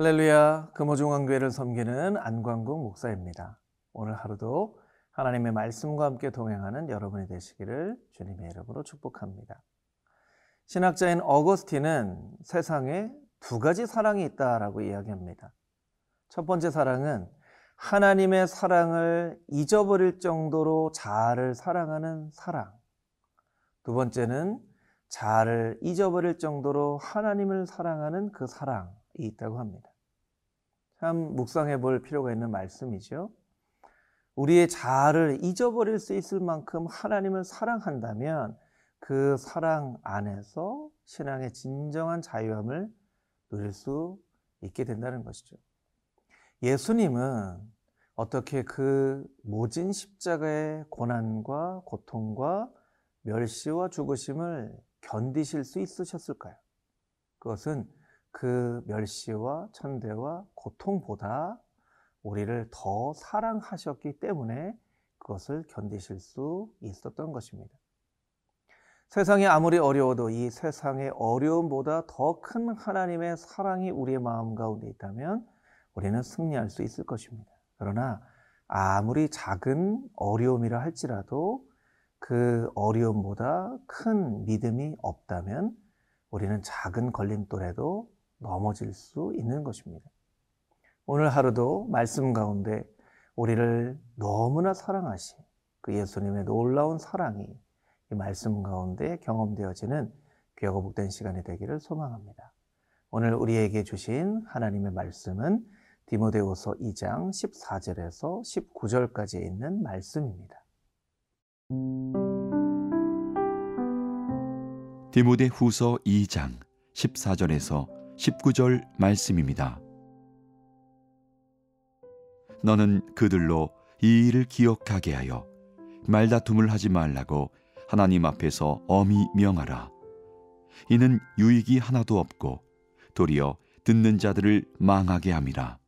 할렐루야, 금호중앙교회를 섬기는 안광국 목사입니다. 오늘 하루도 하나님의 말씀과 함께 동행하는 여러분이 되시기를 주님의 이름으로 축복합니다. 신학자인 어거스틴은 세상에 두 가지 사랑이 있다라고 이야기합니다. 첫 번째 사랑은 하나님의 사랑을 잊어버릴 정도로 자아를 사랑하는 사랑. 두 번째는 자아를 잊어버릴 정도로 하나님을 사랑하는 그 사랑이 있다고 합니다. 참 묵상해 볼 필요가 있는 말씀이죠. 우리의 자아를 잊어버릴 수 있을 만큼 하나님을 사랑한다면 그 사랑 안에서 신앙의 진정한 자유함을 누릴 수 있게 된다는 것이죠. 예수님은 어떻게 그 모진 십자가의 고난과 고통과 멸시와 죽으심을 견디실 수 있으셨을까요? 그것은 그 멸시와 천대와 고통보다 우리를 더 사랑하셨기 때문에 그것을 견디실 수 있었던 것입니다. 세상이 아무리 어려워도 이 세상의 어려움보다 더 큰 하나님의 사랑이 우리의 마음 가운데 있다면 우리는 승리할 수 있을 것입니다. 그러나 아무리 작은 어려움이라 할지라도 그 어려움보다 큰 믿음이 없다면 우리는 작은 걸림돌에도 넘어질 수 있는 것입니다. 오늘 하루도 말씀 가운데 우리를 너무나 사랑하신 그 예수님의 놀라운 사랑이 이 말씀 가운데 경험되어지는 귀하고 복된 시간이 되기를 소망합니다. 오늘 우리에게 주신 하나님의 말씀은 디모데후서 2장 14절에서 19절까지 있는 말씀입니다. 디모데후서 2장 14절에서 19절 말씀입니다. 너는 그들로 이 일을 기억하게 하여 말다툼을 하지 말라고 하나님 앞에서 엄히 명하라. 이는 유익이 하나도 없고 도리어 듣는 자들을 망하게 함이라.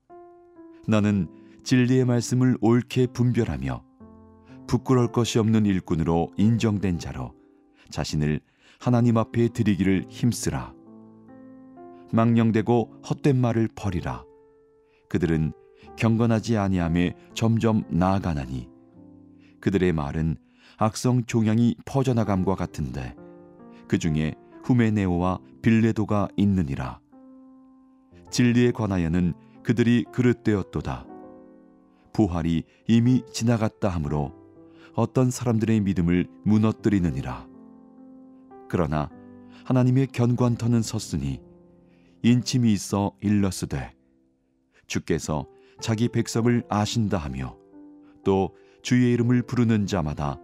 너는 진리의 말씀을 옳게 분별하며 부끄러울 것이 없는 일꾼으로 인정된 자로 자신을 하나님 앞에 드리기를 힘쓰라. 망령되고 헛된 말을 버리라. 그들은 경건하지 아니함에 점점 나아가나니 그들의 말은 악성 종양이 퍼져나감과 같은데 그 중에 후메네오와 빌레도가 있느니라. 진리에 관하여는 그들이 그릇되었도다. 부활이 이미 지나갔다 하므로 어떤 사람들의 믿음을 무너뜨리느니라. 그러나 하나님의 견관터는 섰으니 인침이 있어 일러스되 주께서 자기 백성을 아신다 하며 또 주의 이름을 부르는 자마다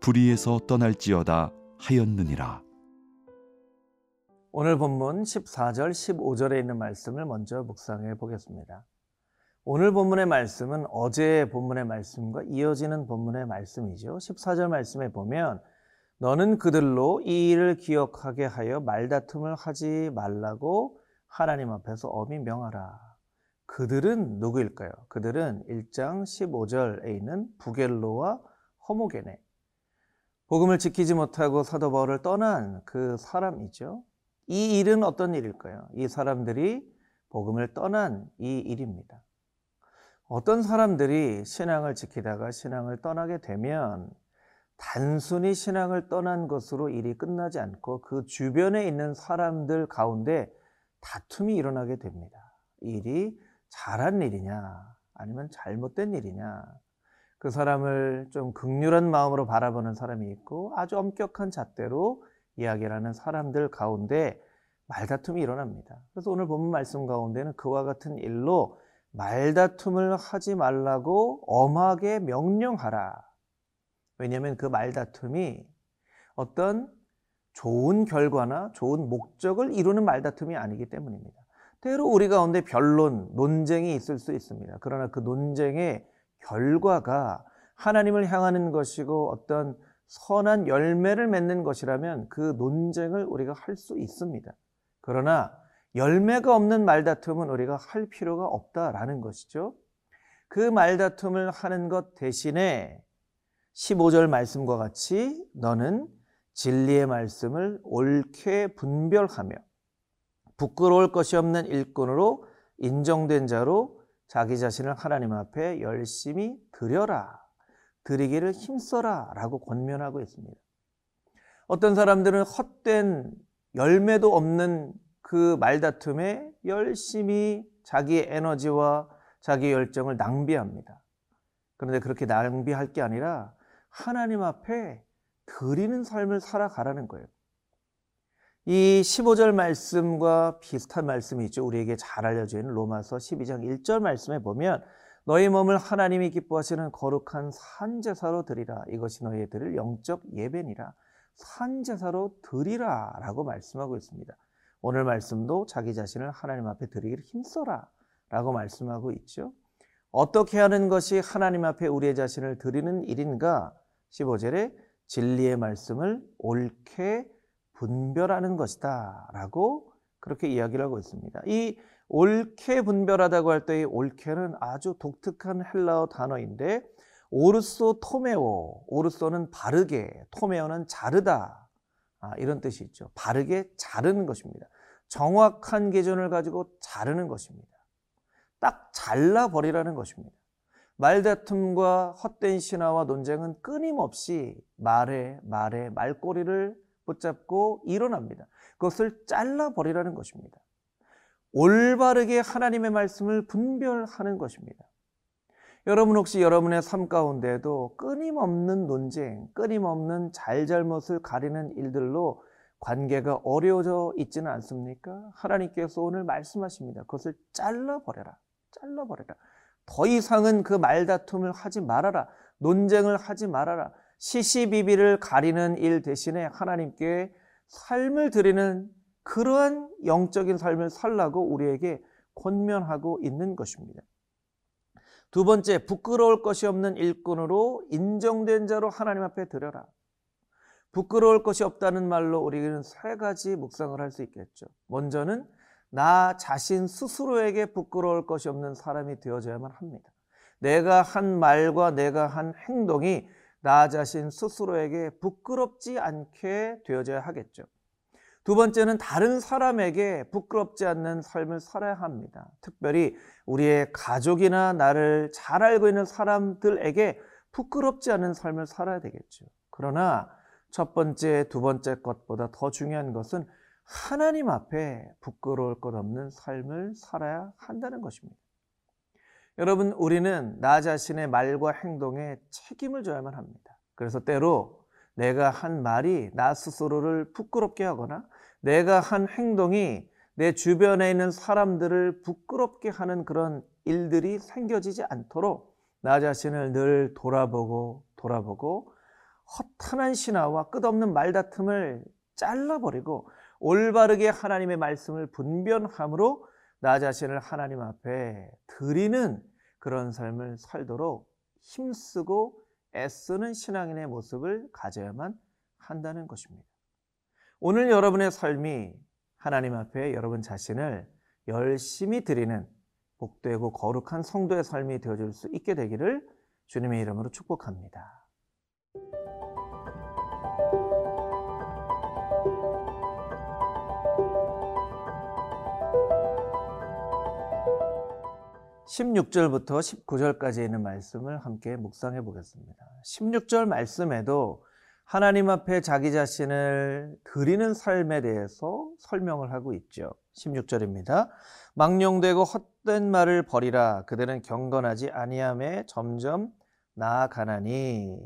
불의에서 떠날지어다 하였느니라. 오늘 본문 14절, 15절에 있는 말씀을 먼저 묵상해 보겠습니다. 오늘 본문의 말씀은 어제 본문의 말씀과 이어지는 본문의 말씀이죠. 14절 말씀에 보면 너는 그들로 이 일을 기억하게 하여 말다툼을 하지 말라고 하나님 앞에서 엄히 명하라. 그들은 누구일까요? 그들은 1장 15절에 있는 부겔로와 허모게네. 복음을 지키지 못하고 사도 바울을 떠난 그 사람이죠. 이 일은 어떤 일일까요? 이 사람들이 복음을 떠난 이 일입니다. 어떤 사람들이 신앙을 지키다가 신앙을 떠나게 되면 단순히 신앙을 떠난 것으로 일이 끝나지 않고 그 주변에 있는 사람들 가운데 다툼이 일어나게 됩니다. 일이 잘한 일이냐, 아니면 잘못된 일이냐. 그 사람을 좀 극률한 마음으로 바라보는 사람이 있고 아주 엄격한 잣대로 이야기를 하는 사람들 가운데 말다툼이 일어납니다. 그래서 오늘 본문 말씀 가운데는 그와 같은 일로 말다툼을 하지 말라고 엄하게 명령하라. 왜냐하면 그 말다툼이 어떤 좋은 결과나 좋은 목적을 이루는 말다툼이 아니기 때문입니다. 때로 우리 가운데 변론, 논쟁이 있을 수 있습니다. 그러나 그 논쟁의 결과가 하나님을 향하는 것이고 어떤 선한 열매를 맺는 것이라면 그 논쟁을 우리가 할 수 있습니다. 그러나 열매가 없는 말다툼은 우리가 할 필요가 없다라는 것이죠. 그 말다툼을 하는 것 대신에 15절 말씀과 같이 너는 진리의 말씀을 옳게 분별하며 부끄러울 것이 없는 일꾼으로 인정된 자로 자기 자신을 하나님 앞에 열심히 드려라. 드리기를 힘써라. 라고 권면하고 있습니다. 어떤 사람들은 헛된 열매도 없는 그 말다툼에 열심히 자기의 에너지와 자기의 열정을 낭비합니다. 그런데 그렇게 낭비할 게 아니라 하나님 앞에 드리는 삶을 살아가라는 거예요. 이 15절 말씀과 비슷한 말씀이 있죠. 우리에게 잘 알려져 있는 로마서 12장 1절 말씀에 보면 너희 몸을 하나님이 기뻐하시는 거룩한 산제사로 드리라. 이것이 너희의 드릴 영적 예배니라. 산제사로 드리라 라고 말씀하고 있습니다. 오늘 말씀도 자기 자신을 하나님 앞에 드리기를 힘써라 라고 말씀하고 있죠. 어떻게 하는 것이 하나님 앞에 우리의 자신을 드리는 일인가? 15절에 진리의 말씀을 옳게 분별하는 것이다 라고 그렇게 이야기를 하고 있습니다. 이 옳게 분별하다고 할 때 이 옳게는 아주 독특한 헬라어 단어인데 오르소 토메오, 오르소는 바르게, 토메오는 자르다 아, 이런 뜻이 있죠. 바르게 자르는 것입니다. 정확한 기준을 가지고 자르는 것입니다. 딱 잘라버리라는 것입니다. 말다툼과 헛된 신화와 논쟁은 끊임없이 말에 말에 말꼬리를 붙잡고 일어납니다. 그것을 잘라버리라는 것입니다. 올바르게 하나님의 말씀을 분별하는 것입니다. 여러분 혹시 여러분의 삶 가운데도 끊임없는 논쟁, 끊임없는 잘잘못을 가리는 일들로 관계가 어려워져 있지는 않습니까? 하나님께서 오늘 말씀하십니다. 그것을 잘라버려라. 잘라버려라. 더 이상은 그 말다툼을 하지 말아라. 논쟁을 하지 말아라. 시시비비를 가리는 일 대신에 하나님께 삶을 드리는 그러한 영적인 삶을 살라고 우리에게 권면하고 있는 것입니다. 두 번째, 부끄러울 것이 없는 일꾼으로 인정된 자로 하나님 앞에 드려라. 부끄러울 것이 없다는 말로 우리는 세 가지 묵상을 할 수 있겠죠. 먼저는 나 자신 스스로에게 부끄러울 것이 없는 사람이 되어져야만 합니다. 내가 한 말과 내가 한 행동이 나 자신 스스로에게 부끄럽지 않게 되어져야 하겠죠. 두 번째는 다른 사람에게 부끄럽지 않는 삶을 살아야 합니다. 특별히 우리의 가족이나 나를 잘 알고 있는 사람들에게 부끄럽지 않은 삶을 살아야 되겠죠. 그러나 첫 번째, 두 번째 것보다 더 중요한 것은 하나님 앞에 부끄러울 것 없는 삶을 살아야 한다는 것입니다. 여러분, 우리는 나 자신의 말과 행동에 책임을 져야만 합니다. 그래서 때로 내가 한 말이 나 스스로를 부끄럽게 하거나 내가 한 행동이 내 주변에 있는 사람들을 부끄럽게 하는 그런 일들이 생겨지지 않도록 나 자신을 늘 돌아보고 돌아보고 허탄한 신화와 끝없는 말다툼을 잘라버리고 올바르게 하나님의 말씀을 분별함으로 나 자신을 하나님 앞에 드리는 그런 삶을 살도록 힘쓰고 애쓰는 신앙인의 모습을 가져야만 한다는 것입니다. 오늘 여러분의 삶이 하나님 앞에 여러분 자신을 열심히 드리는 복되고 거룩한 성도의 삶이 되어줄 수 있게 되기를 주님의 이름으로 축복합니다. 16절부터 19절까지 있는 말씀을 함께 묵상해 보겠습니다. 16절 말씀에도 하나님 앞에 자기 자신을 드리는 삶에 대해서 설명을 하고 있죠. 16절입니다. 망령되고 헛된 말을 버리라. 그들은 경건하지 아니함에 점점 나아가나니.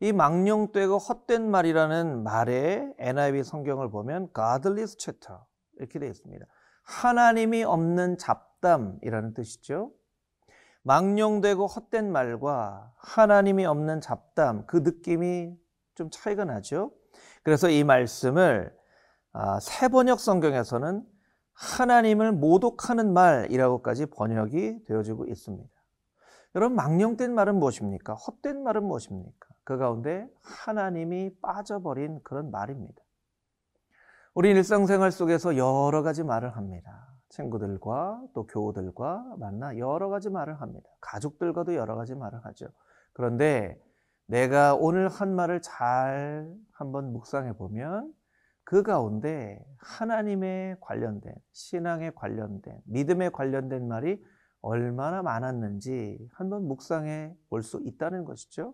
이 망령되고 헛된 말이라는 말에 NIV 성경을 보면 godless chatter 이렇게 되어 있습니다. 하나님이 없는 잡담이라는 뜻이죠. 망령되고 헛된 말과 하나님이 없는 잡담 그 느낌이 좀 차이가 나죠. 그래서 이 말씀을 아, 새 번역 성경에서는 하나님을 모독하는 말이라고까지 번역이 되어지고 있습니다. 여러분 망령된 말은 무엇입니까? 헛된 말은 무엇입니까? 그 가운데 하나님이 빠져버린 그런 말입니다. 우리 일상생활 속에서 여러 가지 말을 합니다. 친구들과 또 교우들과 만나 여러 가지 말을 합니다. 가족들과도 여러 가지 말을 하죠. 그런데 내가 오늘 한 말을 잘 한번 묵상해 보면 그 가운데 하나님에 관련된 신앙에 관련된 믿음에 관련된 말이 얼마나 많았는지 한번 묵상해 볼 수 있다는 것이죠.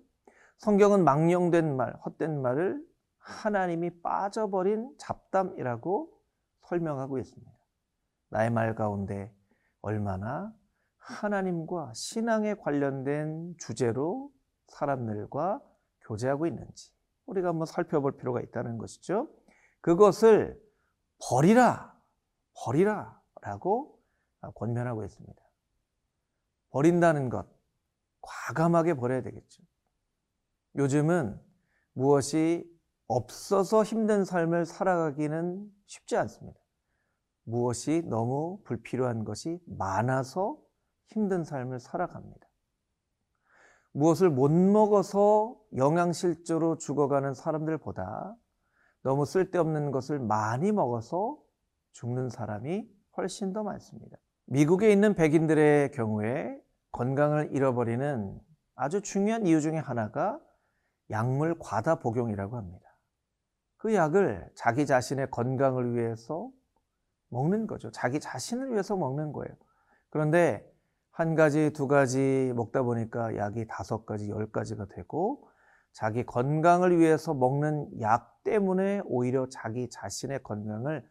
성경은 망령된 말, 헛된 말을 하나님이 빠져버린 잡담이라고 설명하고 있습니다. 나의 말 가운데 얼마나 하나님과 신앙에 관련된 주제로 사람들과 교제하고 있는지 우리가 한번 살펴볼 필요가 있다는 것이죠. 그것을 버리라, 버리라 라고 권면하고 있습니다. 버린다는 것, 과감하게 버려야 되겠죠. 요즘은 무엇이 없어서 힘든 삶을 살아가기는 쉽지 않습니다. 무엇이 너무 불필요한 것이 많아서 힘든 삶을 살아갑니다. 무엇을 못 먹어서 영양실조로 죽어가는 사람들보다 너무 쓸데없는 것을 많이 먹어서 죽는 사람이 훨씬 더 많습니다. 미국에 있는 백인들의 경우에 건강을 잃어버리는 아주 중요한 이유 중에 하나가 약물 과다 복용이라고 합니다. 그 약을 자기 자신의 건강을 위해서 먹는 거죠. 자기 자신을 위해서 먹는 거예요. 그런데 한 가지, 두 가지 먹다 보니까 약이 다섯 가지, 열 가지가 되고 자기 건강을 위해서 먹는 약 때문에 오히려 자기 자신의 건강을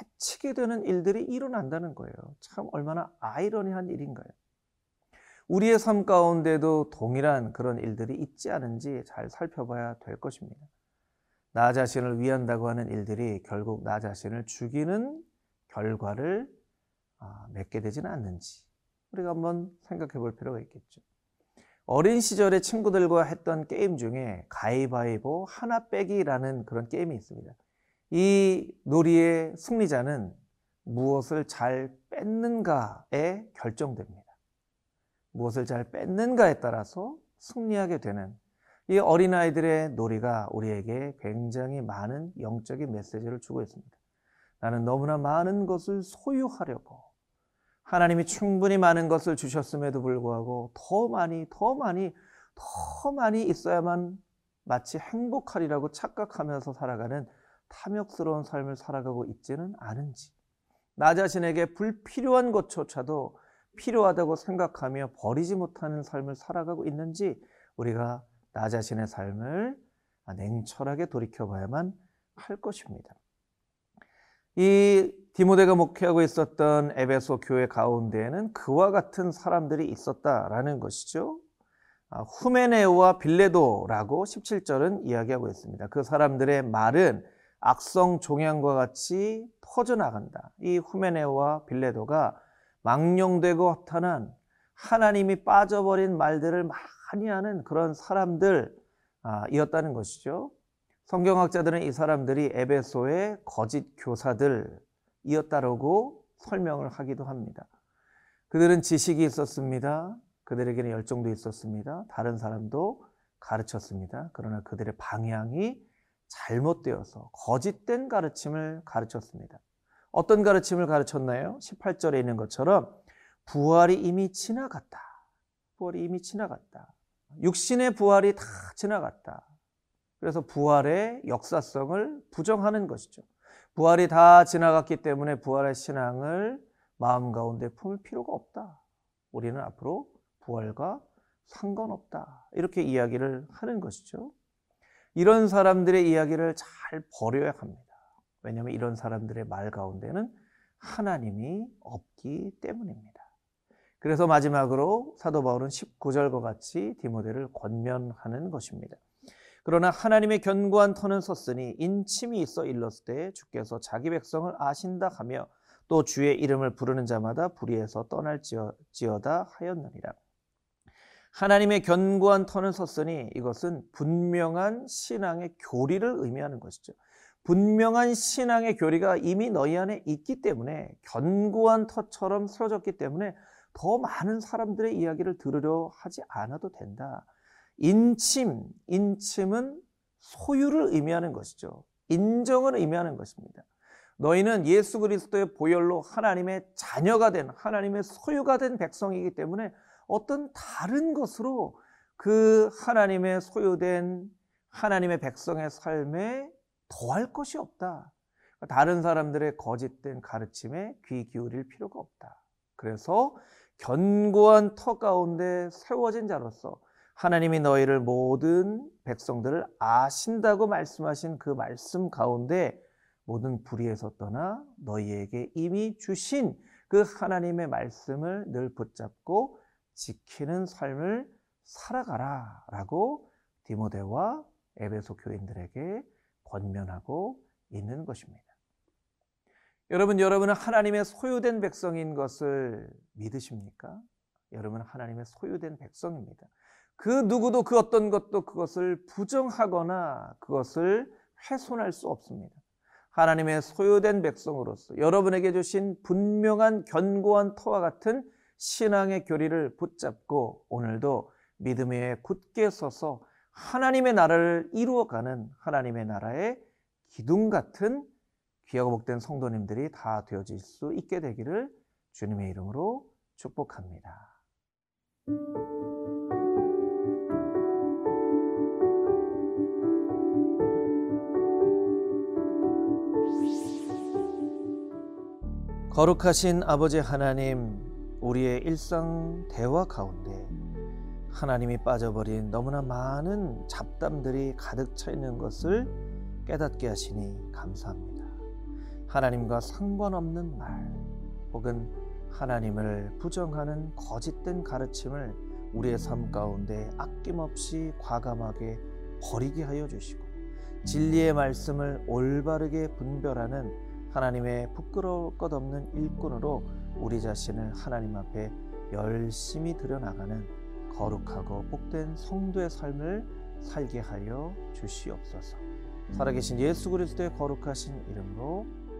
해치게 되는 일들이 일어난다는 거예요. 참 얼마나 아이러니한 일인가요? 우리의 삶 가운데도 동일한 그런 일들이 있지 않은지 잘 살펴봐야 될 것입니다. 나 자신을 위한다고 하는 일들이 결국 나 자신을 죽이는 결과를 아, 맺게 되지는 않는지 우리가 한번 생각해 볼 필요가 있겠죠. 어린 시절에 친구들과 했던 게임 중에 가위바위보 하나 빼기라는 그런 게임이 있습니다. 이 놀이의 승리자는 무엇을 잘 뺏는가에 결정됩니다. 무엇을 잘 뺏는가에 따라서 승리하게 되는 이 어린아이들의 놀이가 우리에게 굉장히 많은 영적인 메시지를 주고 있습니다. 나는 너무나 많은 것을 소유하려고 하나님이 충분히 많은 것을 주셨음에도 불구하고 더 많이, 더 많이, 더 많이 있어야만 마치 행복하리라고 착각하면서 살아가는 탐욕스러운 삶을 살아가고 있지는 않은지, 나 자신에게 불필요한 것조차도 필요하다고 생각하며 버리지 못하는 삶을 살아가고 있는지 우리가 나 자신의 삶을 냉철하게 돌이켜봐야만 할 것입니다. 이 디모데가 목회하고 있었던 에베소 교회 가운데에는 그와 같은 사람들이 있었다라는 것이죠. 아, 후메네오와 빌레도라고 17절은 이야기하고 있습니다. 그 사람들의 말은 악성 종양과 같이 퍼져나간다. 이 후메네오와 빌레도가 망령되고 허탄한 하나님이 빠져버린 말들을 많이 하는 그런 사람들이었다는 것이죠. 성경학자들은 이 사람들이 에베소의 거짓 교사들이었다라고 설명을 하기도 합니다. 그들은 지식이 있었습니다. 그들에게는 열정도 있었습니다. 다른 사람도 가르쳤습니다. 그러나 그들의 방향이 잘못되어서 거짓된 가르침을 가르쳤습니다. 어떤 가르침을 가르쳤나요? 18절에 있는 것처럼 부활이 이미 지나갔다. 부활이 이미 지나갔다. 육신의 부활이 다 지나갔다. 그래서 부활의 역사성을 부정하는 것이죠. 부활이 다 지나갔기 때문에 부활의 신앙을 마음 가운데 품을 필요가 없다. 우리는 앞으로 부활과 상관없다. 이렇게 이야기를 하는 것이죠. 이런 사람들의 이야기를 잘 버려야 합니다. 왜냐하면 이런 사람들의 말 가운데는 하나님이 없기 때문입니다. 그래서 마지막으로 사도 바울은 19절과 같이 디모데를 권면하는 것입니다. 그러나 하나님의 견고한 터는 섰으니 인침이 있어 일렀을 때 주께서 자기 백성을 아신다 하며 또 주의 이름을 부르는 자마다 불의에서 떠날지어다 하였느니라. 하나님의 견고한 터는 섰으니 이것은 분명한 신앙의 교리를 의미하는 것이죠. 분명한 신앙의 교리가 이미 너희 안에 있기 때문에 견고한 터처럼 쓰러졌기 때문에 더 많은 사람들의 이야기를 들으려 하지 않아도 된다. 인침, 인침은 소유를 의미하는 것이죠. 인정을 의미하는 것입니다. 너희는 예수 그리스도의 보혈로 하나님의 자녀가 된 하나님의 소유가 된 백성이기 때문에 어떤 다른 것으로 그 하나님의 소유된 하나님의 백성의 삶에 더할 것이 없다. 다른 사람들의 거짓된 가르침에 귀 기울일 필요가 없다. 그래서 견고한 터 가운데 세워진 자로서 하나님이 너희를 모든 백성들을 아신다고 말씀하신 그 말씀 가운데 모든 불의에서 떠나 너희에게 이미 주신 그 하나님의 말씀을 늘 붙잡고 지키는 삶을 살아가라 라고 디모데와 에베소 교인들에게 권면하고 있는 것입니다. 여러분, 여러분은 하나님의 소유된 백성인 것을 믿으십니까? 여러분은 하나님의 소유된 백성입니다. 그 누구도 그 어떤 것도 그것을 부정하거나 그것을 훼손할 수 없습니다. 하나님의 소유된 백성으로서 여러분에게 주신 분명한 견고한 터와 같은 신앙의 교리를 붙잡고 오늘도 믿음 에 굳게 서서 하나님의 나라를 이루어가는 하나님의 나라의 기둥 같은 귀하고 복된 성도님들이 다 되어질 수 있게 되기를 주님의 이름으로 축복합니다. 거룩하신 아버지 하나님, 우리의 일상 대화 가운데 하나님이 빠져버린 너무나 많은 잡담들이 가득 차 있는 것을 깨닫게 하시니 감사합니다. 하나님과 상관없는 말 혹은 하나님을 부정하는 거짓된 가르침을 우리의 삶 가운데 아낌없이 과감하게 버리게 하여 주시고 진리의 말씀을 올바르게 분별하는 하나님의 부끄러울 것 없는 일꾼으로 우리 자신을 하나님 앞에 열심히 들여나가는 거룩하고 복된 성도의 삶을 살게 하여 주시옵소서. 살아계신 예수 그리스도의 거룩하신 이름으로